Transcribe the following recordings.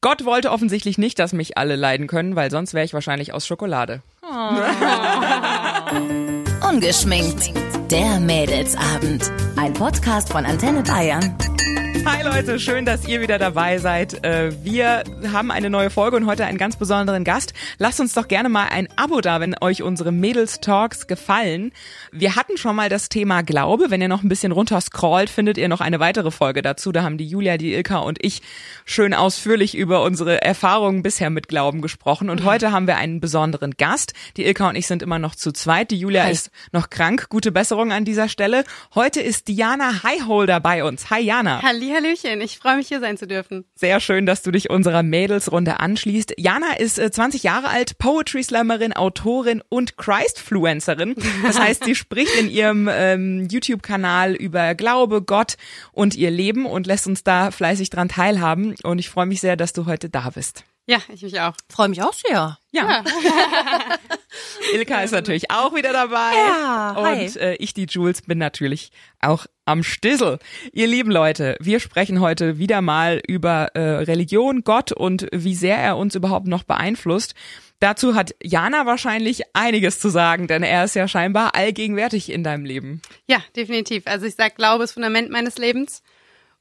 Gott wollte offensichtlich nicht, dass mich alle leiden können, weil sonst wäre ich wahrscheinlich aus Schokolade. Ungeschminkt. Der Mädelsabend. Ein Podcast von Antenne Bayern. Hi Leute, schön, dass ihr wieder dabei seid. Äh, wir haben eine neue Folge und heute einen ganz besonderen Gast. Lasst uns doch gerne mal ein Abo da, wenn euch unsere Mädels Talks gefallen. Wir hatten schon mal das Thema Glaube. Wenn ihr noch ein bisschen runter scrollt, findet ihr noch eine weitere Folge dazu. Da haben die Julia, die Ilka und ich schön ausführlich über unsere Erfahrungen bisher mit Glauben gesprochen. Und heute haben wir einen besonderen Gast. Die Ilka und ich sind immer noch zu zweit. Die Julia Hi. ist noch krank. Gute Besserung an dieser Stelle. Heute ist Diana Highholder bei uns. Hi Jana. Hallihallöchen, ich freue mich hier sein zu dürfen. Sehr schön, dass du dich unserer Mädelsrunde anschließt. Jana ist äh, 20 Jahre alt, Poetry Slammerin, Autorin und Christfluencerin. Das heißt, sie spricht in ihrem ähm, YouTube-Kanal über Glaube, Gott und ihr Leben und lässt uns da fleißig dran teilhaben. Und ich freue mich sehr, dass du heute da bist. Ja, ich mich auch. Freue mich auch sehr. Ja. Ilka ist natürlich auch wieder dabei. Ja, hi. Und äh, ich, die Jules, bin natürlich auch am Stissel. Ihr lieben Leute, wir sprechen heute wieder mal über äh, Religion, Gott und wie sehr er uns überhaupt noch beeinflusst. Dazu hat Jana wahrscheinlich einiges zu sagen, denn er ist ja scheinbar allgegenwärtig in deinem Leben. Ja, definitiv. Also ich sag, Glaube ist Fundament meines Lebens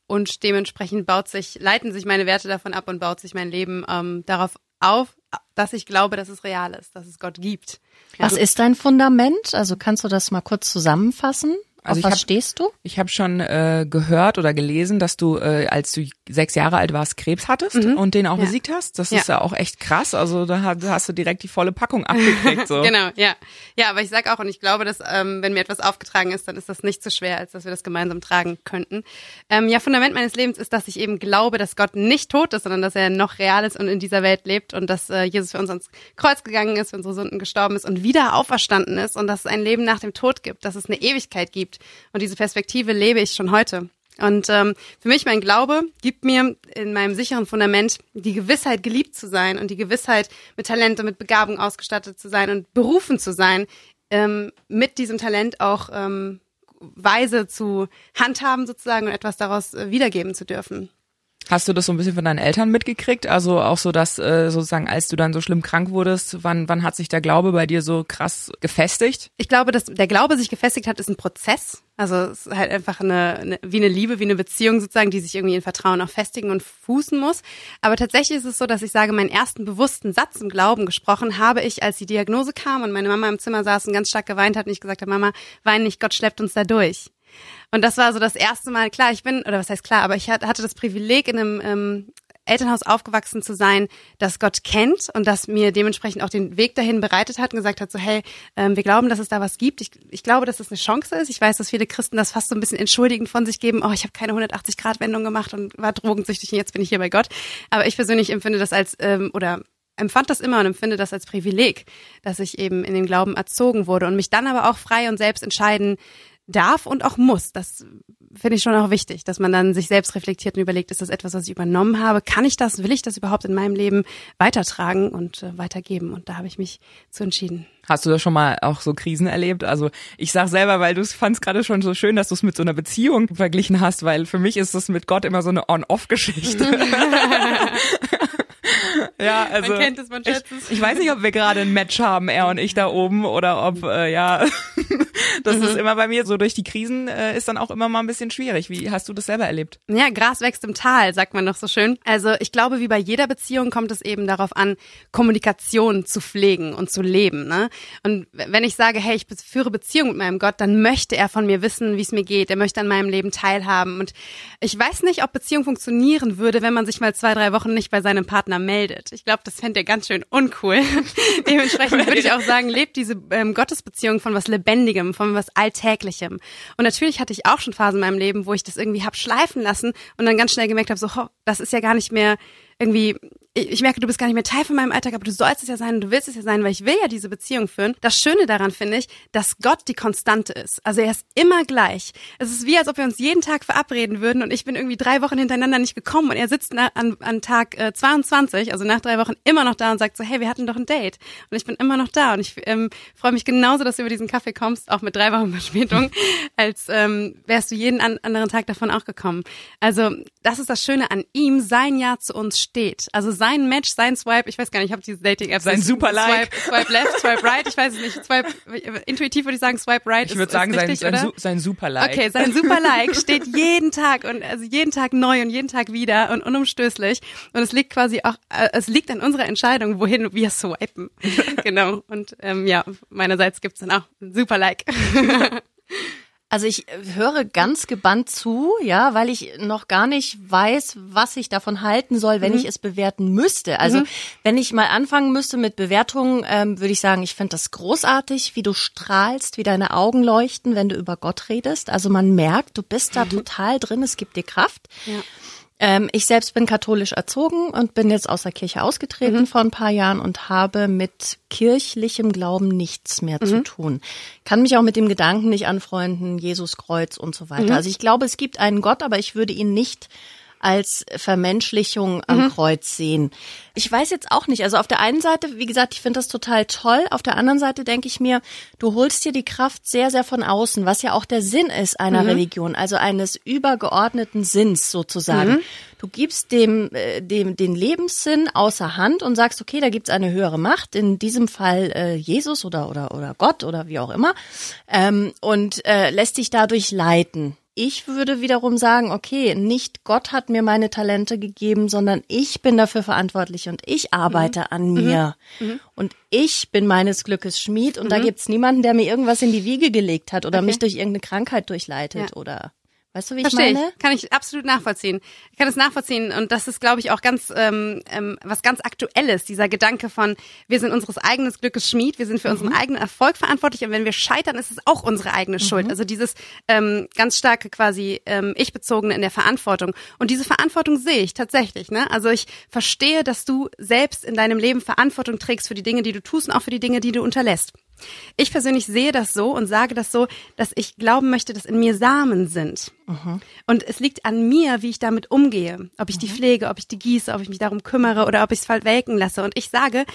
und dementsprechend baut sich, leiten sich meine Werte davon ab und baut sich mein Leben ähm, darauf auf, dass ich glaube, dass es real ist, dass es Gott gibt. Ja. Was ist dein Fundament? Also kannst du das mal kurz zusammenfassen? Also ich Auf was hab- stehst du? Ich habe schon äh, gehört oder gelesen, dass du, äh, als du sechs Jahre alt warst, Krebs hattest und den auch Mhm. Ja. besiegt hast. Das Ja. ist ja auch echt krass. Also da hast, hast du direkt die volle Packung abgekriegt. So. Genau, ja. Ja, aber ich sag auch, und ich glaube, dass ähm, wenn mir etwas aufgetragen ist, dann ist das nicht so schwer, als dass wir das gemeinsam tragen könnten. Ähm, ja, Fundament meines Lebens ist, dass ich eben glaube, dass Gott nicht tot ist, sondern dass er noch real ist und in dieser Welt lebt und dass äh, Jesus für uns ans Kreuz gegangen ist, für unsere Sünden gestorben ist und wieder auferstanden ist und dass es ein Leben nach dem Tod gibt, dass es eine Ewigkeit gibt. Und diese Perspektive lebe ich schon heute. Und ähm, für mich, mein Glaube gibt mir in meinem sicheren Fundament die Gewissheit, geliebt zu sein und die Gewissheit, mit Talent und mit Begabung ausgestattet zu sein und berufen zu sein, ähm, mit diesem Talent auch ähm, weise zu handhaben sozusagen und etwas daraus äh, wiedergeben zu dürfen. Hast du das so ein bisschen von deinen Eltern mitgekriegt? Also auch so, dass äh, sozusagen, als du dann so schlimm krank wurdest, wann, wann hat sich der Glaube bei dir so krass gefestigt? Ich glaube, dass der Glaube sich gefestigt hat, ist ein Prozess. Also es ist halt einfach eine, eine wie eine Liebe, wie eine Beziehung sozusagen, die sich irgendwie in Vertrauen auch festigen und fußen muss. Aber tatsächlich ist es so, dass ich sage, meinen ersten bewussten Satz im Glauben gesprochen habe ich, als die Diagnose kam und meine Mama im Zimmer saß und ganz stark geweint hat und ich gesagt habe, Mama, wein nicht, Gott schleppt uns da durch. Und das war so das erste Mal, klar, ich bin, oder was heißt klar, aber ich hat- hatte das Privileg, in einem ähm, Elternhaus aufgewachsen zu sein, das Gott kennt und das mir dementsprechend auch den Weg dahin bereitet hat und gesagt hat, so hey, ähm, wir glauben, dass es da was gibt. Ich, ich glaube, dass es eine Chance ist. Ich weiß, dass viele Christen das fast so ein bisschen entschuldigend von sich geben. Oh, ich habe keine 180-Grad-Wendung gemacht und war drogensüchtig und jetzt bin ich hier bei Gott. Aber ich persönlich empfinde das als, ähm, oder empfand das immer und empfinde das als Privileg, dass ich eben in den Glauben erzogen wurde und mich dann aber auch frei und selbst entscheiden darf und auch muss. Das finde ich schon auch wichtig, dass man dann sich selbst reflektiert und überlegt, ist das etwas, was ich übernommen habe? Kann ich das? Will ich das überhaupt in meinem Leben weitertragen und äh, weitergeben? Und da habe ich mich zu entschieden. Hast du da schon mal auch so Krisen erlebt? Also ich sag selber, weil du fandst gerade schon so schön, dass du es mit so einer Beziehung verglichen hast, weil für mich ist es mit Gott immer so eine On-Off-Geschichte. ja, also Man kennt es, man schätzt es. ich, ich weiß nicht, ob wir gerade ein Match haben, er und ich da oben, oder ob äh, ja, das Mhm. ist immer bei mir so durch die Krisen äh, ist dann auch immer mal ein bisschen schwierig. Wie hast du das selber erlebt? Ja, Gras wächst im Tal, sagt man doch so schön. Also ich glaube, wie bei jeder Beziehung kommt es eben darauf an, Kommunikation zu pflegen und zu leben. Ne? Und wenn ich sage, hey, ich führe Beziehung mit meinem Gott, dann möchte er von mir wissen, wie es mir geht. Er möchte an meinem Leben teilhaben. Und ich weiß nicht, ob Beziehung funktionieren würde, wenn man sich mal zwei, drei Wochen nicht bei seinem Partner meldet. Ich glaube, das fände er ganz schön uncool. Dementsprechend würde ich auch sagen, lebt diese ähm, Gottesbeziehung von was Lebendigem, von was Alltäglichem. Und natürlich hatte ich auch schon Phasen in meinem Leben, wo ich das irgendwie hab schleifen lassen und dann ganz schnell gemerkt habe, so, ho, das ist ja gar nicht mehr irgendwie ich, merke, du bist gar nicht mehr Teil von meinem Alltag, aber du sollst es ja sein und du willst es ja sein, weil ich will ja diese Beziehung führen. Das Schöne daran finde ich, dass Gott die Konstante ist. Also er ist immer gleich. Es ist wie, als ob wir uns jeden Tag verabreden würden und ich bin irgendwie drei Wochen hintereinander nicht gekommen und er sitzt an, an Tag äh, 22, also nach drei Wochen, immer noch da und sagt so, hey, wir hatten doch ein Date. Und ich bin immer noch da und ich ähm, freue mich genauso, dass du über diesen Kaffee kommst, auch mit drei Wochen Verspätung, als ähm, wärst du jeden an, anderen Tag davon auch gekommen. Also das ist das Schöne an ihm, sein Ja zu uns steht. Also sein Match, sein Swipe, ich weiß gar nicht, ich habe diese Dating-App. Sein super Like. Swipe, Swipe left, Swipe right, ich weiß es nicht. Swipe, intuitiv würde ich sagen, Swipe right. Ich würde sagen, ist sein, richtig, sein? Su sein super Like. Okay, sein super Like steht jeden Tag und also jeden Tag neu und jeden Tag wieder und unumstößlich. Und es liegt quasi auch, äh, es liegt an unserer Entscheidung, wohin wir swipen. genau. Und ähm, ja, meinerseits gibt's dann auch ein super Like. Also ich äh, höre ganz gebannt zu, ja, weil ich noch gar nicht weiß, was ich davon halten soll, wenn Mhm. ich es bewerten müsste. Also wenn ich mal anfangen müsste mit Bewertungen, ähm, würde ich sagen, ich finde das großartig, wie du strahlst, wie deine Augen leuchten, wenn du über Gott redest. Also man merkt, du bist da total drin, es gibt dir Kraft. Mhm. Ja. Ähm, ich selbst bin katholisch erzogen und bin jetzt aus der Kirche ausgetreten Mhm. vor ein paar Jahren und habe mit kirchlichem Glauben nichts mehr Mhm. zu tun. Kann mich auch mit dem Gedanken nicht anfreunden, Jesus Kreuz und so weiter. Mhm. Also ich glaube, es gibt einen Gott, aber ich würde ihn nicht als Vermenschlichung am Mhm. Kreuz sehen. Ich weiß jetzt auch nicht. Also auf der einen Seite, wie gesagt, ich finde das total toll. Auf der anderen Seite denke ich mir, du holst dir die Kraft sehr, sehr von außen, was ja auch der Sinn ist einer Mhm. Religion, also eines übergeordneten Sinns sozusagen. Du gibst dem, äh, dem den Lebenssinn außer Hand und sagst, okay, da gibt's eine höhere Macht, in diesem Fall äh, Jesus oder oder oder Gott oder wie auch immer, ähm, und äh, lässt dich dadurch leiten. Ich würde wiederum sagen, okay, nicht Gott hat mir meine Talente gegeben, sondern ich bin dafür verantwortlich und ich arbeite an mir. Und ich bin meines Glückes Schmied und da gibt's niemanden, der mir irgendwas in die Wiege gelegt hat oder Okay. mich durch irgendeine Krankheit durchleitet Ja. oder weißt du, wie ich Verstehe meine? ich. Kann ich absolut nachvollziehen. Ich kann es nachvollziehen und das ist, glaube ich, auch ganz ähm, ähm, was ganz Aktuelles. Dieser Gedanke von, wir sind unseres eigenen Glückes Schmied, wir sind für unseren eigenen Erfolg verantwortlich und wenn wir scheitern, ist es auch unsere eigene Schuld. Also dieses ähm, ganz starke quasi ähm, ich-bezogene in der Verantwortung. Und diese Verantwortung sehe ich tatsächlich. Ne? Also ich verstehe, dass du selbst in deinem Leben Verantwortung trägst für die Dinge, die du tust und auch für die Dinge, die du unterlässt. Ich persönlich sehe das so und sage das so, dass ich glauben möchte, dass in mir Samen sind. Und es liegt an mir, wie ich damit umgehe. Ob ich die pflege, ob ich die gieße, ob ich mich darum kümmere oder ob ich es verwelken lasse. Und ich sage,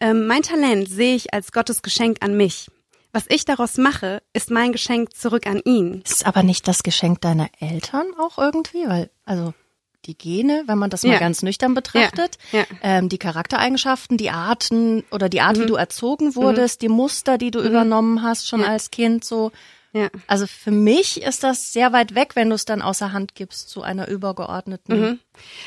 ähm, mein Talent sehe ich als Gottes Geschenk an mich. Was ich daraus mache, ist mein Geschenk zurück an ihn. Ist aber nicht das Geschenk deiner Eltern auch irgendwie, weil also die Gene, wenn man das mal Ja. ganz nüchtern betrachtet, Ja, ja. Ähm, die Charaktereigenschaften, die Arten oder die Art, wie du erzogen wurdest, die Muster, die du übernommen hast schon als Kind, so. Ja. Also für mich ist das sehr weit weg, wenn du es dann außer Hand gibst zu einer übergeordneten.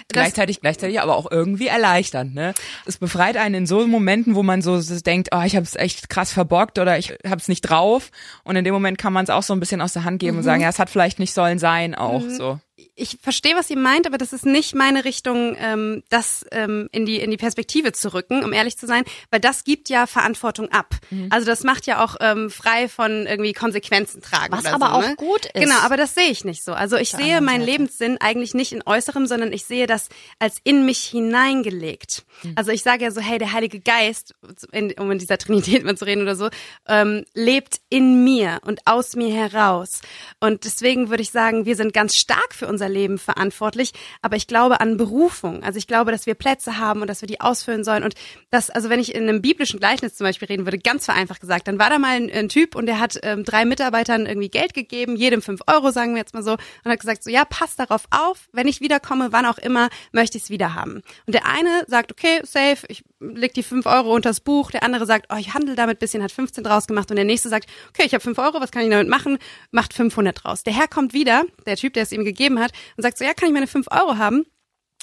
Gleichzeitig, gleichzeitig aber auch irgendwie erleichternd, ne? Es befreit einen in so Momenten, wo man so denkt, oh, ich habe es echt krass verbockt oder ich habe es nicht drauf. Und in dem Moment kann man es auch so ein bisschen aus der Hand geben und sagen, ja, es hat vielleicht nicht sollen sein, auch so. ich verstehe, was ihr meint, aber das ist nicht meine Richtung, ähm, das ähm, in die in die Perspektive zu rücken, um ehrlich zu sein, weil das gibt ja Verantwortung ab. Also das macht ja auch ähm, frei von irgendwie Konsequenzen tragen. Was oder aber so, auch ne? gut ist. Genau, aber das sehe ich nicht so. Also ich sehe meinen Seite. Lebenssinn eigentlich nicht in Äußerem, sondern ich sehe das als in mich hineingelegt. Hm. Also ich sage ja so, hey, der Heilige Geist, in, um in dieser Trinität mal zu reden oder so, ähm, lebt in mir und aus mir heraus. Und deswegen würde ich sagen, wir sind ganz stark für unser Leben verantwortlich, aber ich glaube an Berufung. Also ich glaube, dass wir Plätze haben und dass wir die ausfüllen sollen. Und das, also wenn ich in einem biblischen Gleichnis zum Beispiel reden würde, ganz vereinfacht gesagt, dann war da mal ein, ein Typ und der hat ähm, drei Mitarbeitern irgendwie Geld gegeben, jedem fünf Euro, sagen wir jetzt mal so, und hat gesagt, so ja, passt darauf auf, wenn ich wiederkomme, wann auch immer, möchte ich es wieder haben. Und der eine sagt, okay, safe, ich leg die fünf Euro unters Buch, der andere sagt, oh, ich handel damit bisschen, hat 15 draus gemacht und der nächste sagt, okay, ich habe fünf Euro, was kann ich damit machen? Macht 500 draus. Der Herr kommt wieder, der Typ, der es ihm gegeben hat, und sagt so, ja, kann ich meine fünf Euro haben?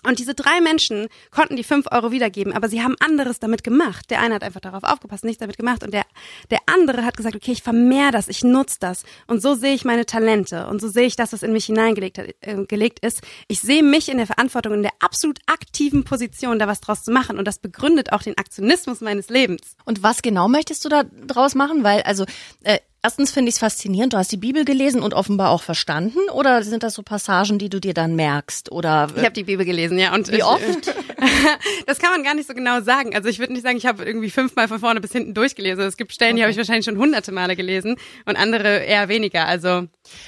Und diese drei Menschen konnten die fünf Euro wiedergeben, aber sie haben anderes damit gemacht. Der eine hat einfach darauf aufgepasst, nichts damit gemacht. Und der, der andere hat gesagt, okay, ich vermehr das, ich nutze das. Und so sehe ich meine Talente. Und so sehe ich das, was in mich hineingelegt hat, äh, gelegt ist. Ich sehe mich in der Verantwortung, in der absolut aktiven Position, da was draus zu machen. Und das begründet auch den Aktionismus meines Lebens. Und was genau möchtest du da draus machen? Weil, also, äh, Erstens finde ich es faszinierend, du hast die Bibel gelesen und offenbar auch verstanden oder sind das so Passagen, die du dir dann merkst oder Ich habe die Bibel gelesen, ja. Und wie ich, oft? das kann man gar nicht so genau sagen. Also ich würde nicht sagen, ich habe irgendwie fünfmal von vorne bis hinten durchgelesen. Es gibt Stellen, die habe ich wahrscheinlich schon hunderte Male gelesen und andere eher weniger. Also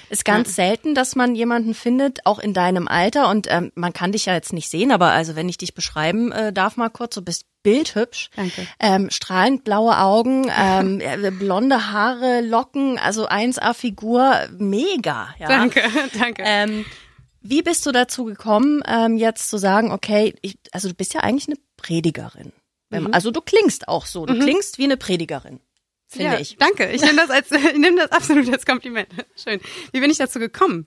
Ist ganz selten, dass man jemanden findet, auch in deinem Alter und ähm, man kann dich ja jetzt nicht sehen, aber also wenn ich dich beschreiben äh, darf mal kurz, du bist bildhübsch, Danke. ähm, strahlend blaue Augen, ähm, äh, blonde Haare, Locken, also 1A-Figur, mega. Ja. danke, danke. Ähm, wie bist du dazu gekommen, ähm, jetzt zu sagen, okay, ich, also du bist ja eigentlich eine Predigerin. Man- Also du klingst auch so, du klingst wie eine Predigerin, finde ja, ich. Danke. Ich nehme das als ich nehme das absolut als Kompliment. Schön. Wie bin ich dazu gekommen?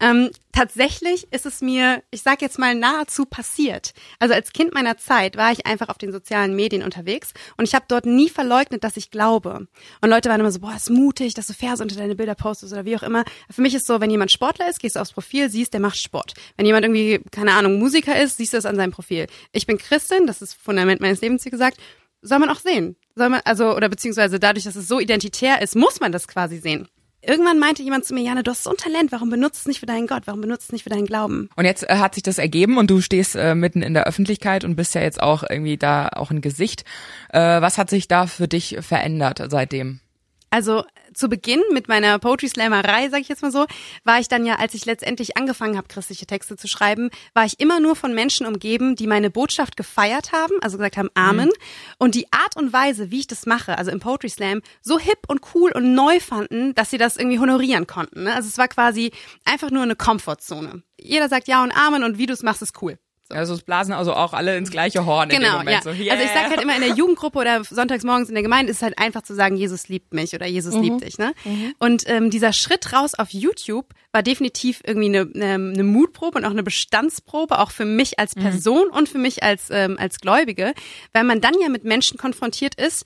Ähm, tatsächlich ist es mir, ich sag jetzt mal nahezu passiert. Also als Kind meiner Zeit war ich einfach auf den sozialen Medien unterwegs und ich habe dort nie verleugnet, dass ich glaube. Und Leute waren immer so, boah, ist mutig, dass du Verse unter deine Bilder postest oder wie auch immer. Für mich ist so, wenn jemand Sportler ist, gehst du aufs Profil, siehst, der macht Sport. Wenn jemand irgendwie keine Ahnung Musiker ist, siehst du es an seinem Profil. Ich bin Christin, das ist Fundament meines Lebens wie gesagt soll man auch sehen. Soll man, also, oder beziehungsweise dadurch, dass es so identitär ist, muss man das quasi sehen. Irgendwann meinte jemand zu mir, Jana, du hast so ein Talent, warum benutzt es nicht für deinen Gott? Warum benutzt es nicht für deinen Glauben? Und jetzt äh, hat sich das ergeben und du stehst äh, mitten in der Öffentlichkeit und bist ja jetzt auch irgendwie da auch ein Gesicht. Äh, was hat sich da für dich verändert seitdem? Also zu Beginn mit meiner Poetry Slammerei, sage ich jetzt mal so, war ich dann ja, als ich letztendlich angefangen habe, christliche Texte zu schreiben, war ich immer nur von Menschen umgeben, die meine Botschaft gefeiert haben, also gesagt haben Amen. Und die Art und Weise, wie ich das mache, also im Poetry Slam, so hip und cool und neu fanden, dass sie das irgendwie honorieren konnten. Ne? Also es war quasi einfach nur eine Komfortzone. Jeder sagt Ja und Amen und wie du es machst, ist cool. Also es blasen also auch alle ins gleiche Horn in dem Genau, Moment. ja. So, yeah. Also ich sag halt immer in der Jugendgruppe oder sonntags morgens in der Gemeinde ist es halt einfach zu sagen, Jesus liebt mich oder Jesus liebt dich. Ne? Und ähm, dieser Schritt raus auf YouTube war definitiv irgendwie eine, eine, eine Mutprobe und auch eine Bestandsprobe, auch für mich als Person und für mich als, ähm, als Gläubige, weil man dann ja mit Menschen konfrontiert ist,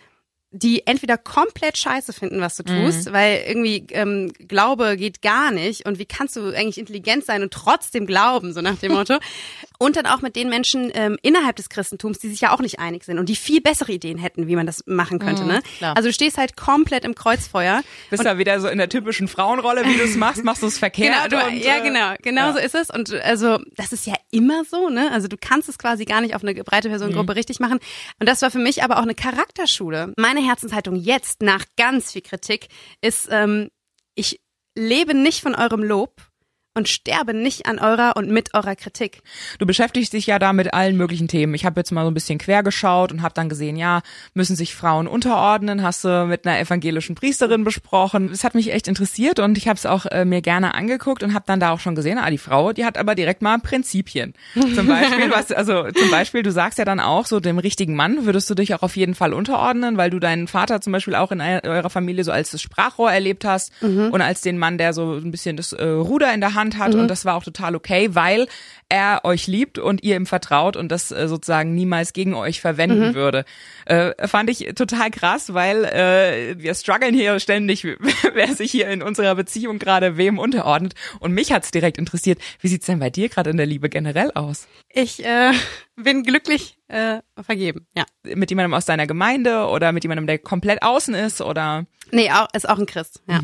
die entweder komplett scheiße finden, was du tust, weil irgendwie ähm, Glaube geht gar nicht und wie kannst du eigentlich intelligent sein und trotzdem glauben, so nach dem Motto. und dann auch mit den Menschen ähm, innerhalb des Christentums, die sich ja auch nicht einig sind und die viel bessere Ideen hätten, wie man das machen könnte. ne? klar. Also du stehst halt komplett im Kreuzfeuer. bist da wieder so in der typischen Frauenrolle, wie du es machst, machst du es verkehrt. Genau, du, und, ja, äh, genau, genau ja. so ist es. Und also das ist ja immer so, ne? Also du kannst es quasi gar nicht auf eine breite Personengruppe richtig machen. Und das war für mich aber auch eine Charakterschule. Meine Herzenshaltung jetzt nach ganz viel Kritik ist, ähm, ich lebe nicht von eurem Lob und sterbe nicht an eurer und mit eurer Kritik. Du beschäftigst dich ja da mit allen möglichen Themen. Ich habe jetzt mal so ein bisschen quer geschaut und habe dann gesehen, ja, müssen sich Frauen unterordnen, hast du mit einer evangelischen Priesterin besprochen. Es hat mich echt interessiert und ich habe es auch äh, mir gerne angeguckt und habe dann da auch schon gesehen, ah, die Frau, die hat aber direkt mal Prinzipien. Zum Beispiel, was, also zum Beispiel, du sagst ja dann auch, so dem richtigen Mann würdest du dich auch auf jeden Fall unterordnen, weil du deinen Vater zum Beispiel auch in eu- eurer Familie so als das Sprachrohr erlebt hast und als den Mann, der so ein bisschen das äh, Ruder in der Hand hat und das war auch total okay, weil er euch liebt und ihr ihm vertraut und das äh, sozusagen niemals gegen euch verwenden würde. Äh, fand ich total krass, weil äh, wir strugglen hier ständig, wer sich hier in unserer Beziehung gerade wem unterordnet. Und mich hat's direkt interessiert, wie sieht's denn bei dir gerade in der Liebe generell aus? Ich äh, bin glücklich äh, vergeben, ja. Mit jemandem aus deiner Gemeinde oder mit jemandem, der komplett außen ist oder Nee, auch, ist auch ein Christ, ja.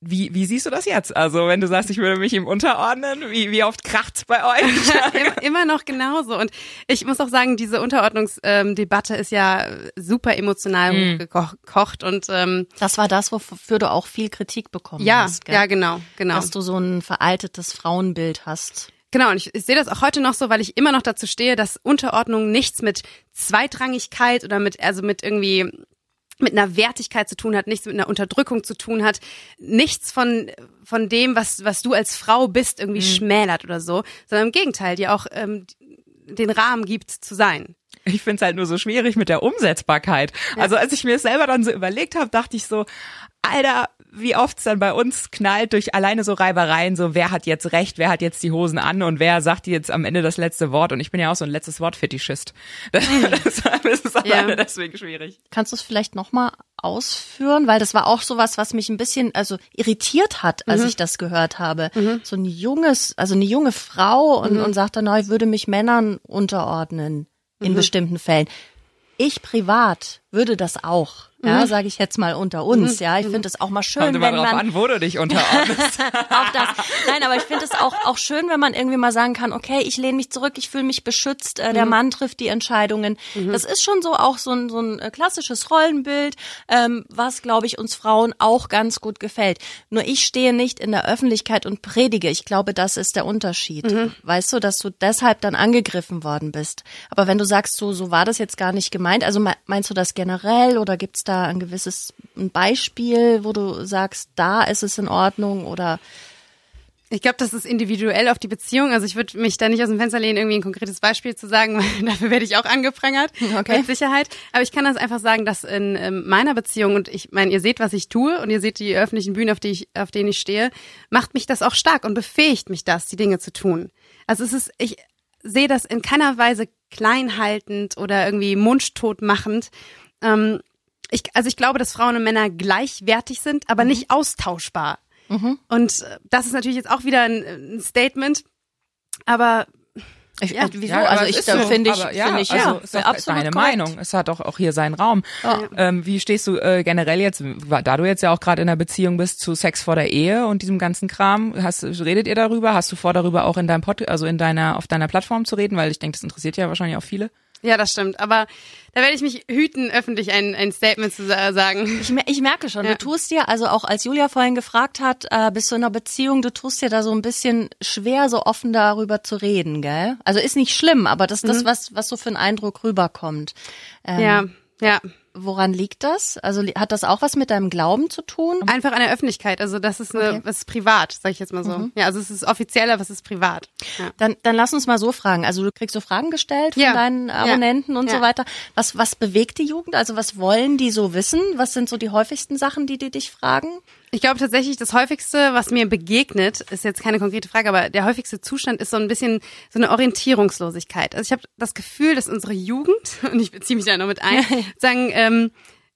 wie, wie siehst du das jetzt? Also wenn du sagst, ich würde mich ihm unterordnen, wie, wie oft kracht's bei euch? immer, immer noch genauso. Und ich muss auch sagen, diese Unterordnungsdebatte ist ja super emotional hochgekocht und ähm, Das war das, wofür du auch viel Kritik bekommen ja, hast. Gell? ja, genau, genau. Dass du so ein veraltetes Frauenbild hast. Genau, und ich, ich sehe das auch heute noch so, weil ich immer noch dazu stehe, dass Unterordnung nichts mit Zweitrangigkeit oder mit, also mit irgendwie mit einer Wertigkeit zu tun hat, nichts mit einer Unterdrückung zu tun hat, nichts von von dem, was was du als Frau bist, irgendwie schmälert oder so, sondern im Gegenteil, dir auch ähm, den Rahmen gibt zu sein. Ich find's halt nur so schwierig mit der Umsetzbarkeit. Also als ich mir das selber dann so überlegt habe, dachte ich so, Alter, wie oft's dann bei uns knallt durch alleine so Reibereien, so wer hat jetzt recht, wer hat jetzt die Hosen an und wer sagt jetzt am Ende das letzte Wort. Und ich bin ja auch so ein letztes Wort-Fetischist. Das ist alleine Ja. deswegen schwierig. Kannst du es vielleicht nochmal ausführen? Weil das war auch sowas, was mich ein bisschen also irritiert hat, als ich das gehört habe. So ein junges, also eine junge Frau und, und sagte, na, ich würde mich Männern unterordnen in bestimmten Fällen. Ich privat würde das auch. Ja, sage ich jetzt mal unter uns. Ja, ich finde es auch mal schön, Kommt immer wenn drauf man an, wo du dich unterordnest. auch das. Nein, aber ich finde es auch auch schön, wenn man irgendwie mal sagen kann, okay, ich lehne mich zurück, ich fühle mich beschützt, äh, der Mann trifft die Entscheidungen. Das ist schon so auch so ein so ein äh, klassisches Rollenbild, ähm, was glaube ich uns Frauen auch ganz gut gefällt. Nur ich stehe nicht in der Öffentlichkeit und predige. Ich glaube, das ist der Unterschied. Weißt du, dass du deshalb dann angegriffen worden bist. Aber wenn du sagst, so so war das jetzt gar nicht gemeint, also me- meinst du das generell oder gibt's da ein gewisses ein Beispiel, wo du sagst, da ist es in Ordnung oder Ich glaube, das ist individuell auf die Beziehung. Also ich würde mich da nicht aus dem Fenster lehnen, irgendwie ein konkretes Beispiel zu sagen, weil dafür werde ich auch angeprangert. Okay. Mit Sicherheit. Aber ich kann das einfach sagen, dass in ähm, meiner Beziehung, und ich meine, ihr seht, was ich tue und ihr seht die öffentlichen Bühnen, auf, die ich, auf denen ich stehe, macht mich das auch stark und befähigt mich das, die Dinge zu tun. Also es ist, ich sehe das in keiner Weise kleinhaltend oder irgendwie mundtot machend. Ähm, ich, also ich glaube, dass Frauen und Männer gleichwertig sind, aber nicht austauschbar. Und äh, das ist natürlich jetzt auch wieder ein, ein Statement, aber ich, Ja. wieso? Ja, also ich so. finde ich, ja, finde ich also ja, ist doch absolut deine korrekt. Meinung. Es hat doch auch hier seinen Raum. Ähm, wie stehst du äh, generell jetzt, da du jetzt ja auch gerade in einer Beziehung bist, zu Sex vor der Ehe und diesem ganzen Kram? Hast, redet ihr darüber? Hast du vor, darüber auch in deinem Pod, also in deiner, auf deiner Plattform zu reden? Weil ich denke, das interessiert ja wahrscheinlich auch viele. Ja, das stimmt. Aber da werde ich mich hüten, öffentlich ein, ein Statement zu sa- sagen. Ich, ich merke schon, Ja. du tust dir, also auch als Julia vorhin gefragt hat, äh, bist du in einer Beziehung, du tust dir da so ein bisschen schwer, so offen darüber zu reden, gell? Also ist nicht schlimm, aber das ist das, was, was so für einen Eindruck rüberkommt. Ähm, Ja, ja. Woran liegt das? Also hat das auch was mit deinem Glauben zu tun? Einfach an der Öffentlichkeit. Also das ist eine, Okay. was ist privat, sage ich jetzt mal so. Ja, also es ist offiziell, aber es ist privat. Ja. Dann, dann lass uns mal so fragen. Also du kriegst so Fragen gestellt von Ja. deinen Ja. Abonnenten und so Ja. weiter. Was, was bewegt die Jugend? Also was wollen die so wissen? Was sind so die häufigsten Sachen, die die dich fragen? Ich glaube tatsächlich, das häufigste, was mir begegnet, ist jetzt keine konkrete Frage, aber der häufigste Zustand ist so ein bisschen so eine Orientierungslosigkeit. Also ich habe das Gefühl, dass unsere Jugend, und ich beziehe mich da noch mit ein, sagen, ähm,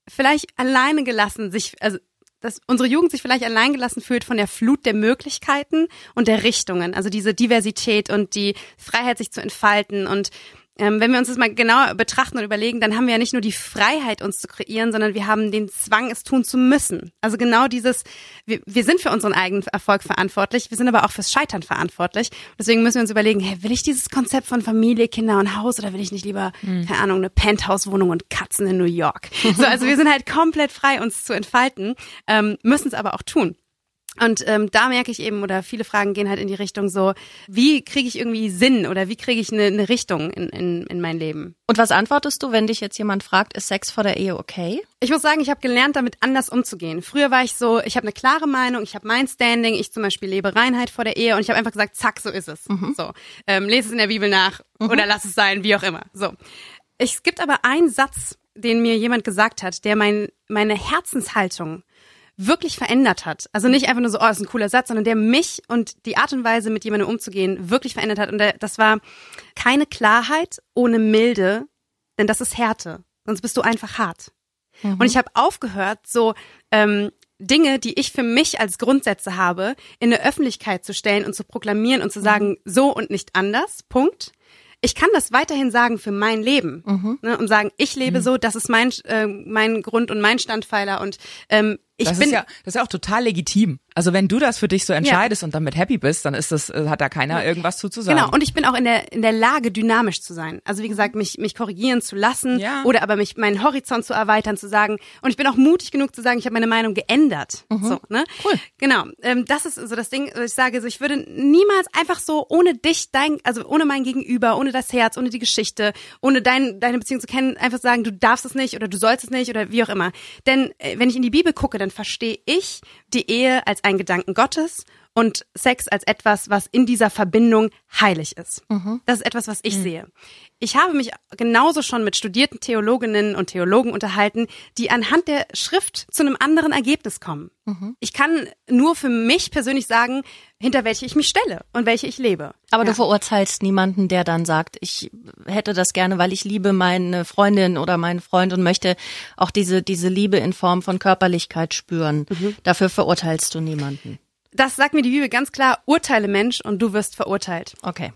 vielleicht alleine gelassen sich, also dass unsere Jugend sich vielleicht alleingelassen fühlt von der Flut der Möglichkeiten und der Richtungen, also diese Diversität und die Freiheit, sich zu entfalten und ähm, wenn wir uns das mal genauer betrachten und überlegen, dann haben wir ja nicht nur die Freiheit, uns zu kreieren, sondern wir haben den Zwang, es tun zu müssen. Also genau dieses, wir, wir sind für unseren eigenen Erfolg verantwortlich, wir sind aber auch fürs Scheitern verantwortlich. Deswegen müssen wir uns überlegen, hey, will ich dieses Konzept von Familie, Kinder und Haus oder will ich nicht lieber, keine Ahnung, eine Penthouse-Wohnung und Katzen in New York? So, also wir sind halt komplett frei, uns zu entfalten, ähm, müssen es aber auch tun. Und ähm, da merke ich eben, oder viele Fragen gehen halt in die Richtung so, wie kriege ich irgendwie Sinn oder wie kriege ich eine, eine Richtung in, in, in mein Leben? Und was antwortest du, wenn dich jetzt jemand fragt, ist Sex vor der Ehe okay? Ich muss sagen, ich habe gelernt, damit anders umzugehen. Früher war ich so, ich habe eine klare Meinung, ich habe mein Standing, ich zum Beispiel lebe Reinheit vor der Ehe und ich habe einfach gesagt, zack, so ist es. So, ähm, lese es in der Bibel nach oder lass es sein, wie auch immer. So, es gibt aber einen Satz, den mir jemand gesagt hat, der mein, meine Herzenshaltung wirklich verändert hat. Also nicht einfach nur so, oh, das ist ein cooler Satz, sondern der mich und die Art und Weise, mit jemandem umzugehen, wirklich verändert hat. Und der, das war keine Klarheit ohne Milde, denn das ist Härte. Sonst bist du einfach hart. Und ich habe aufgehört, so ähm, Dinge, die ich für mich als Grundsätze habe, in der Öffentlichkeit zu stellen und zu proklamieren und zu sagen, so und nicht anders. Punkt. Ich kann das weiterhin sagen für mein Leben ne, und sagen, ich lebe so, das ist mein äh, mein Grund und mein Standpfeiler und ähm, ich das bin ist ja, das ist ja auch total legitim. Also wenn du das für dich so entscheidest und damit happy bist, dann ist das, äh, hat da keiner irgendwas zu, zu sagen. Genau, und ich bin auch in der, in der Lage, dynamisch zu sein. Also wie gesagt, mich, mich korrigieren zu lassen Ja. oder aber mich meinen Horizont zu erweitern, zu sagen, und ich bin auch mutig genug zu sagen, ich habe meine Meinung geändert. So, ne? Cool. Genau. Ähm, das ist so das Ding, ich sage so, ich würde niemals einfach so ohne dich, dein, also ohne mein Gegenüber, ohne das Herz, ohne die Geschichte, ohne dein, deine Beziehung zu kennen, einfach sagen, du darfst es nicht oder du sollst es nicht oder wie auch immer. Denn äh, wenn ich in die Bibel gucke, dann verstehe ich die Ehe als einen Gedanken Gottes und Sex als etwas, was in dieser Verbindung heilig ist. Das ist etwas, was ich sehe. Ich habe mich genauso schon mit studierten Theologinnen und Theologen unterhalten, die anhand der Schrift zu einem anderen Ergebnis kommen. Ich kann nur für mich persönlich sagen, hinter welche ich mich stelle und welche ich lebe. Aber ja. du verurteilst niemanden, der dann sagt, ich hätte das gerne, weil ich liebe meine Freundin oder meinen Freund und möchte auch diese, diese Liebe in Form von Körperlichkeit spüren. Dafür verurteilst du niemanden. Das sagt mir die Bibel ganz klar, urteile Mensch und du wirst verurteilt. Okay.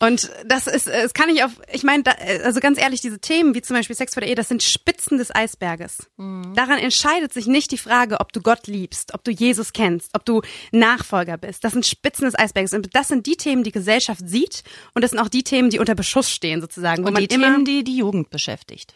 Und das ist, das kann ich auf, ich meine, also ganz ehrlich, diese Themen wie zum Beispiel Sex vor der Ehe, das sind Spitzen des Eisberges. Mhm. Daran entscheidet sich nicht die Frage, ob du Gott liebst, ob du Jesus kennst, ob du Nachfolger bist. Das sind Spitzen des Eisberges. Und das sind die Themen, die Gesellschaft sieht und das sind auch die Themen, die unter Beschuss stehen sozusagen. Wo und die Themen, die die Jugend beschäftigt.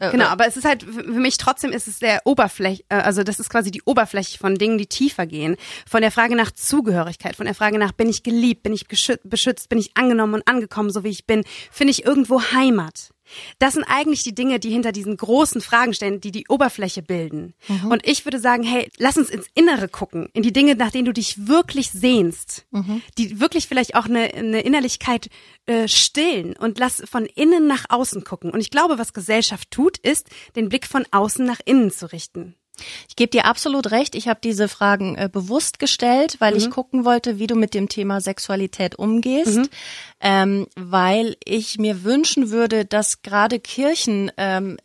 Äh, genau, äh. aber es ist halt für mich trotzdem ist es der Oberfläche, äh, also das ist quasi die Oberfläche von Dingen, die tiefer gehen. Von der Frage nach Zugehörigkeit, von der Frage nach, bin ich geliebt, bin ich beschützt, bin ich angenommen und angekommen, so wie ich bin, finde ich irgendwo Heimat. Das sind eigentlich die Dinge, die hinter diesen großen Fragen stehen, die die Oberfläche bilden. Mhm. Und ich würde sagen, hey, lass uns ins Innere gucken, in die Dinge, nach denen du dich wirklich sehnst, mhm. die wirklich vielleicht auch eine, eine Innerlichkeit äh, stillen und lass von innen nach außen gucken. Und ich glaube, was Gesellschaft tut, ist, den Blick von außen nach innen zu richten. Ich gebe dir absolut recht. Ich habe diese Fragen äh, bewusst gestellt, weil mhm. ich gucken wollte, wie du mit dem Thema Sexualität umgehst, mhm. ähm, weil ich mir wünschen würde, dass gerade Kirchen ähm,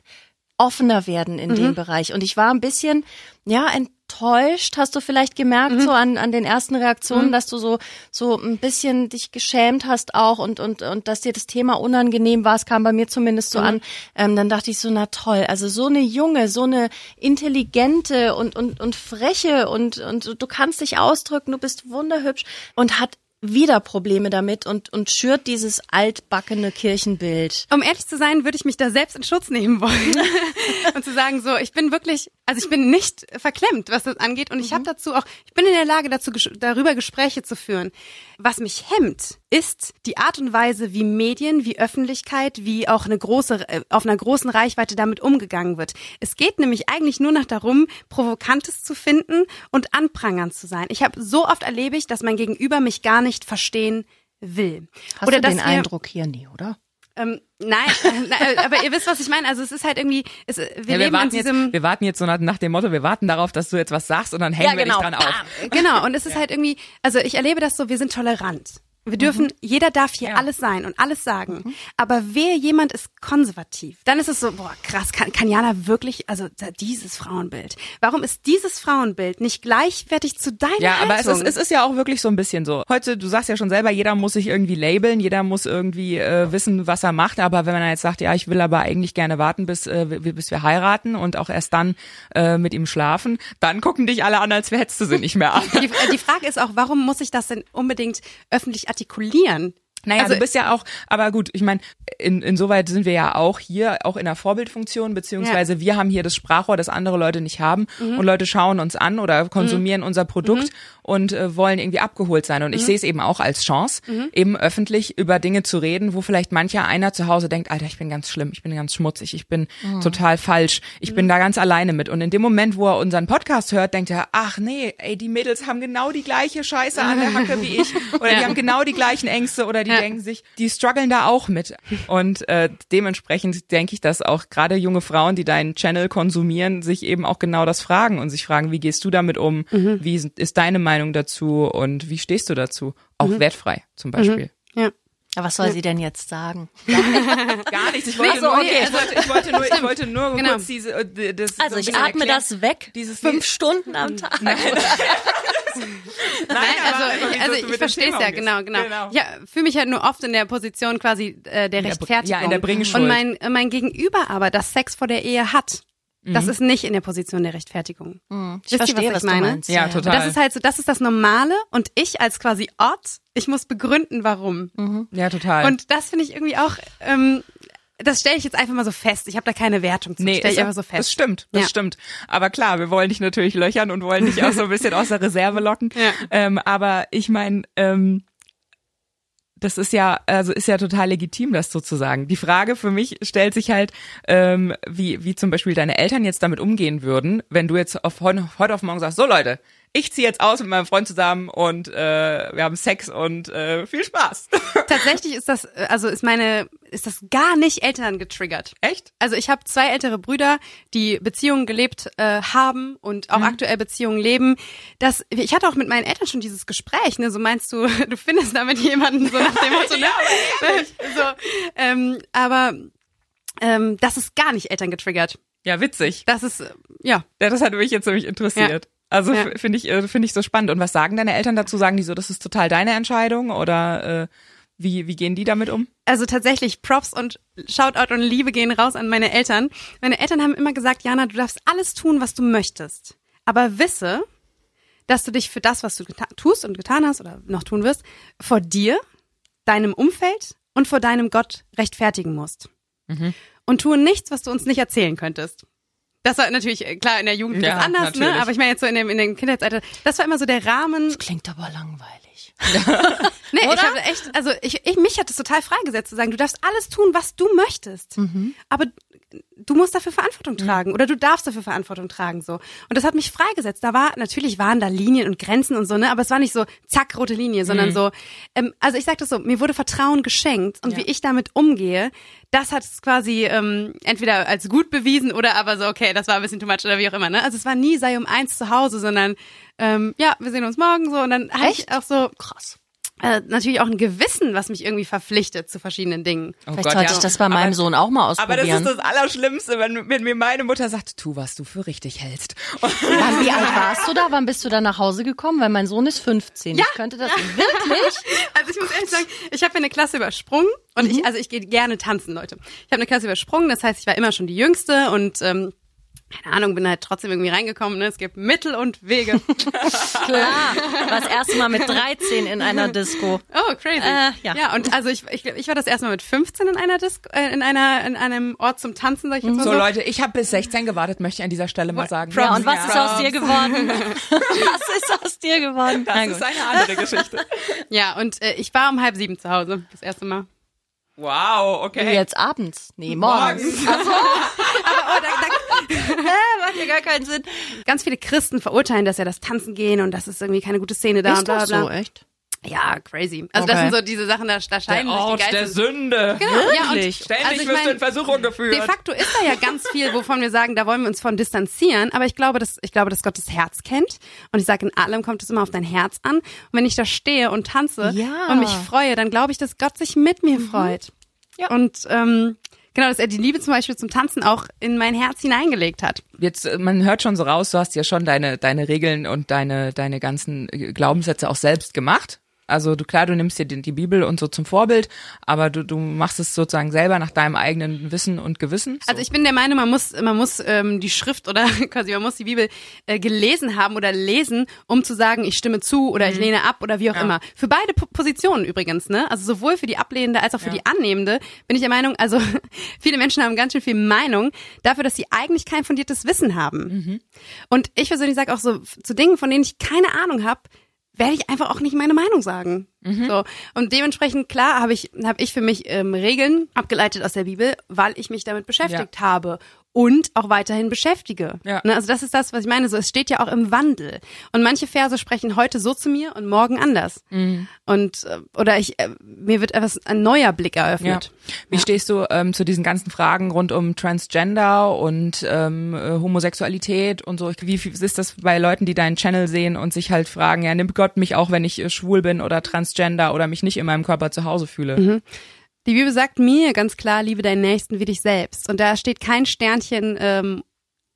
offener werden in mhm. dem Bereich. Und ich war ein bisschen, ja, enttäuscht, hast du vielleicht gemerkt, mhm. so an, an den ersten Reaktionen, mhm. dass du so, so ein bisschen dich geschämt hast auch und, und, und dass dir das Thema unangenehm war. Es kam bei mir zumindest so mhm. an. Ähm, dann dachte ich so, na toll, also so eine junge, so eine intelligente und, und, und freche und, und du kannst dich ausdrücken, du bist wunderhübsch und hat wieder Probleme damit und, und schürt dieses altbackene Kirchenbild. Um ehrlich zu sein, würde ich mich da selbst in Schutz nehmen wollen und zu sagen, so, ich bin wirklich, also ich bin nicht verklemmt, was das angeht und ich mhm. habe dazu auch, ich bin in der Lage dazu, darüber Gespräche zu führen. Was mich hemmt, ist die Art und Weise, wie Medien, wie Öffentlichkeit, wie auch eine große, äh, auf einer großen Reichweite damit umgegangen wird. Es geht nämlich eigentlich nur noch darum, Provokantes zu finden und anprangern zu sein. Ich habe so oft erlebe ich, dass mein Gegenüber mich gar nicht verstehen will. Hast oder du den Eindruck hier nie, oder? Ähm, nein, äh, aber ihr wisst, was ich meine. Also es ist halt irgendwie, es, wir, ja, wir leben warten in diesem... Jetzt, wir warten jetzt so nach, nach, dem Motto, wir warten darauf, dass du jetzt was sagst und dann hängen ja, genau. wir dich dran auf. Genau, und es ist ja. halt irgendwie, also ich erlebe das so, wir sind tolerant. Wir dürfen, mhm. jeder darf hier ja. alles sein und alles sagen. Mhm. Aber wer jemand ist konservativ, dann ist es so, boah, krass, kann, kann Jana wirklich, also dieses Frauenbild. Warum ist dieses Frauenbild nicht gleichwertig zu deiner Ja, Haltung? aber es ist, es ist ja auch wirklich so ein bisschen so. Heute, du sagst ja schon selber, jeder muss sich irgendwie labeln, jeder muss irgendwie äh, wissen, was er macht. Aber wenn man jetzt sagt, ja, ich will aber eigentlich gerne warten, bis, äh, bis wir heiraten und auch erst dann äh, mit ihm schlafen, dann gucken dich alle an, als hättest du sie nicht mehr an. Die, die Frage ist auch, warum muss ich das denn unbedingt öffentlich artikulieren. Naja, also, du bist ja auch, aber gut, ich meine, in, insoweit sind wir ja auch hier, auch in der Vorbildfunktion, beziehungsweise ja. wir haben hier das Sprachrohr, das andere Leute nicht haben mhm. und Leute schauen uns an oder konsumieren mhm. unser Produkt mhm. und äh, wollen irgendwie abgeholt sein. Und ich mhm. sehe es eben auch als Chance, mhm. eben öffentlich über Dinge zu reden, wo vielleicht mancher einer zu Hause denkt, Alter, ich bin ganz schlimm, ich bin ganz schmutzig, ich bin mhm. total falsch, ich bin da ganz alleine mit. Und in dem Moment, wo er unseren Podcast hört, denkt er, ach nee, ey, die Mädels haben genau die gleiche Scheiße an der Hacke wie ich oder ja. die haben genau die gleichen Ängste oder die ja. denken sich, die strugglen da auch mit. Und äh, dementsprechend denke ich, dass auch gerade junge Frauen, die deinen Channel konsumieren, sich eben auch genau das fragen und sich fragen, wie gehst du damit um? Mhm. Wie ist deine Meinung dazu und wie stehst du dazu? Auch mhm. wertfrei zum Beispiel. Mhm. Ja. Aber was soll ja. sie denn jetzt sagen? Gar nichts. Ich wollte, so, nur, okay. ich wollte, ich wollte nur, ich wollte nur genau. kurz diese, äh, das Also ich atme erklären. das weg. Dieses fünf Stunden am Tag. Nein. Nein, also, also ich verstehe es ja, genau, genau, genau. Ja, fühle mich halt nur oft in der Position quasi äh, der Rechtfertigung. Ja, in der Bringschuld. Und mein, mein Gegenüber aber, das Sex vor der Ehe hat, das mhm. ist nicht in der Position der Rechtfertigung. Mhm. Ich Wisst verstehe, ihr, was, was ich meine? Meinst, ja, ja, total. Und das ist halt so, das ist das Normale und ich als quasi Ort, ich muss begründen, warum. Mhm. Ja, total. Und das finde ich irgendwie auch, ähm, das stelle ich jetzt einfach mal so fest. Ich habe da keine Wertung zu. Nee, stelle ich einfach so fest. Das stimmt, das ja. stimmt. Aber klar, wir wollen dich natürlich löchern und wollen dich auch so ein bisschen aus der Reserve locken. Ja. Ähm, aber ich meine, ähm, das ist ja, also ist ja total legitim, das sozusagen. Die Frage für mich stellt sich halt, ähm, wie, wie zum Beispiel deine Eltern jetzt damit umgehen würden, wenn du jetzt auf, heute auf morgen sagst, so Leute, ich ziehe jetzt aus mit meinem Freund zusammen und äh, wir haben Sex und äh, viel Spaß. Tatsächlich ist das, äh, also ist meine, ist das gar nicht Eltern getriggert. Echt? Also ich habe zwei ältere Brüder, die Beziehungen gelebt äh, haben und auch mhm. aktuell Beziehungen leben. Das, ich hatte auch mit meinen Eltern schon dieses Gespräch. Ne? So meinst du, du findest damit jemanden so nach dem Motto, ne? so, ähm, aber ähm, das ist gar nicht Eltern getriggert. Ja, witzig. Das ist, äh, ja. Ja, das hat mich jetzt nämlich interessiert. Ja. Also Ja. finde ich, äh, finde ich so spannend. Und was sagen deine Eltern dazu? Sagen die so, das ist total deine Entscheidung oder äh, wie, wie gehen die damit um? Also tatsächlich Props und Shoutout und Liebe gehen raus an meine Eltern. Meine Eltern haben immer gesagt, Jana, du darfst alles tun, was du möchtest. Aber wisse, dass du dich für das, was du tust und getan hast oder noch tun wirst, vor dir, deinem Umfeld und vor deinem Gott rechtfertigen musst. Und tue nichts, was du uns nicht erzählen könntest. Das war natürlich, äh, klar, in der Jugend Ja, ist anders, natürlich. ne? Aber ich meine jetzt so in dem, in dem Kindheitsalter, das war immer so der Rahmen, Klingt aber langweilig. Nee, Oder? ich habe echt, also ich, ich, mich hat es total freigesetzt zu sagen, du darfst alles tun, was du möchtest. Aber du musst dafür Verantwortung tragen oder du darfst dafür Verantwortung tragen so. Und das hat mich freigesetzt. Da war natürlich waren da Linien und Grenzen und so, ne, aber es war nicht so zack rote Linie, sondern so ähm, also ich sag das so, mir wurde Vertrauen geschenkt und wie ich damit umgehe, das hat es quasi ähm, entweder als gut bewiesen oder aber so okay, das war ein bisschen too much oder wie auch immer, ne? Also es war nie sei um eins zu Hause, sondern ähm, ja, wir sehen uns morgen so und dann hatte ich auch so Krass. äh, natürlich auch ein Gewissen, was mich irgendwie verpflichtet zu verschiedenen Dingen. Oh Vielleicht sollte ich das bei meinem Sohn auch mal Aber das ausprobieren. ist das Allerschlimmste, wenn, wenn mir meine Mutter sagt, tu, was du für richtig hältst. Wann, wie alt warst du da? Wann bist du da nach Hause gekommen? Weil mein Sohn ist 15. Ich könnte das wirklich. Also ich muss ehrlich sagen, ich habe eine Klasse übersprungen und ich, also ich gehe gerne tanzen, Leute. Ich habe eine Klasse übersprungen, das heißt, ich war immer schon die Jüngste und ähm, keine Ahnung, bin halt trotzdem irgendwie reingekommen. Ne? Es gibt Mittel und Wege. Klar. War das erste Mal mit 13 in einer Disco. Oh, crazy. Äh, ja. ja, und also ich, ich, ich war das erste Mal mit 15 in einer Disco, äh, in einer in einem Ort zum Tanzen, sag ich jetzt mal so, so. Leute, ich habe bis 16 gewartet, möchte ich an dieser Stelle mal sagen. Ja, und was Ja. ist aus dir geworden? Was ist aus dir geworden? Das ist eine andere Geschichte. Ja, und äh, ich war um halb sieben zu Hause, das erste Mal. Wow, okay. Jetzt abends? Nee, morgens. Morgens. Aber oh, da, da, Macht ja gar keinen Sinn. ganz viele Christen verurteilen das ja, das Tanzen gehen und das ist irgendwie keine gute Szene da und Ist bla das bla so, bla. echt? Ja, crazy. Also das Okay. sind so diese Sachen, da, da Der scheiden sich die Ort der Geister. Sünde. Genau, ja, und, Wirklich? Ständig also ich wirst du in mein, Versuchung geführt. de facto ist da ja ganz viel, wovon wir sagen, da wollen wir uns von distanzieren. Aber ich glaube, dass ich glaube, dass Gott das Herz kennt. Und ich sage, in allem kommt es immer auf dein Herz an. Und wenn ich da stehe und tanze Ja. und mich freue, dann glaube ich, dass Gott sich mit mir freut. Ja. Und ähm, genau, dass er die Liebe zum Beispiel zum Tanzen auch in mein Herz hineingelegt hat. Jetzt, äh, man hört schon so raus, du hast ja schon deine, deine Regeln und deine, deine ganzen äh, Glaubenssätze auch selbst gemacht. Also du klar, du nimmst dir die, die Bibel und so zum Vorbild, aber du, du machst es sozusagen selber nach deinem eigenen Wissen und Gewissen. So. Also ich bin der Meinung, man muss, man muss ähm, die Schrift oder quasi man muss die Bibel äh, gelesen haben oder lesen, um zu sagen, ich stimme zu oder Mhm. ich lehne ab oder wie auch immer. Für beide P Positionen übrigens, ne? Also sowohl für die ablehnende als auch für Ja. die annehmende bin ich der Meinung, also viele Menschen haben ganz schön viel Meinung dafür, dass sie eigentlich kein fundiertes Wissen haben. Mhm. Und ich persönlich sage auch so zu Dingen, von denen ich keine Ahnung habe, werde ich einfach auch nicht meine Meinung sagen. Mhm. So und dementsprechend klar habe ich habe ich für mich ähm, Regeln abgeleitet aus der Bibel, weil ich mich damit beschäftigt habe und auch weiterhin beschäftige. Ja. Ne, also das ist das, was ich meine. So es steht ja auch im Wandel und manche Verse sprechen heute so zu mir und morgen anders. Mhm. Und äh, oder ich äh, mir wird etwas ein neuer Blick Ja. eröffnet. Wie stehst du ähm, zu diesen ganzen Fragen rund um Transgender und ähm, äh, Homosexualität und so? Wie ist das bei Leuten, die deinen Channel sehen und sich halt fragen, ja, nimmt Gott mich auch, wenn ich schwul bin oder transgender oder mich nicht in meinem Körper zu Hause fühle? Mhm. Die Bibel sagt mir ganz klar, liebe deinen Nächsten wie dich selbst. Und da steht kein Sternchen, ähm,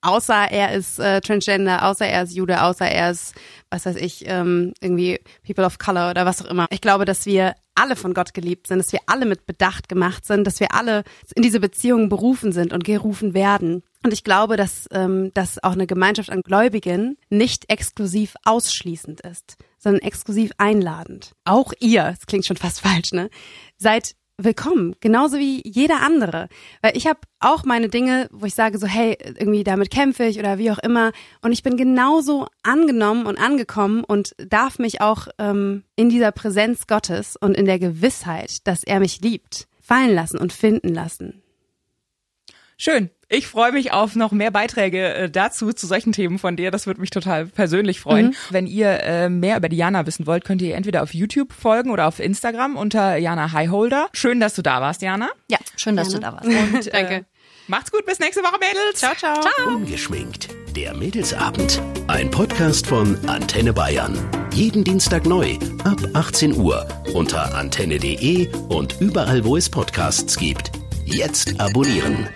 außer er ist äh, Transgender, außer er ist Jude, außer er ist, was weiß ich, ähm, irgendwie People of Color oder was auch immer. Ich glaube, dass wir alle von Gott geliebt sind, dass wir alle mit Bedacht gemacht sind, dass wir alle in diese Beziehungen berufen sind und gerufen werden. Und ich glaube, dass, ähm, dass auch eine Gemeinschaft an Gläubigen nicht exklusiv ausschließend ist, sondern exklusiv einladend. Auch ihr, das klingt schon fast falsch, ne? Seid willkommen, genauso wie jeder andere. Weil ich habe auch meine Dinge, wo ich sage so, hey, irgendwie damit kämpfe ich oder wie auch immer. Und ich bin genauso angenommen und angekommen und darf mich auch ähm, in dieser Präsenz Gottes und in der Gewissheit, dass er mich liebt, fallen lassen und finden lassen. Schön. Ich freue mich auf noch mehr Beiträge äh, dazu, zu solchen Themen von dir. Das würde mich total persönlich freuen. Wenn ihr äh, mehr über Diana wissen wollt, könnt ihr entweder auf YouTube folgen oder auf Instagram unter Jana Highholder. Schön, dass du da warst, Jana. Ja, schön, dass du da warst. Und, äh, Danke. Macht's gut, bis nächste Woche, Mädels. Ciao, ciao. Ungeschminkt. Der Mädelsabend. Ein Podcast von Antenne Bayern. Jeden Dienstag neu ab 18 Uhr unter antenne.de und überall, wo es Podcasts gibt. Jetzt abonnieren.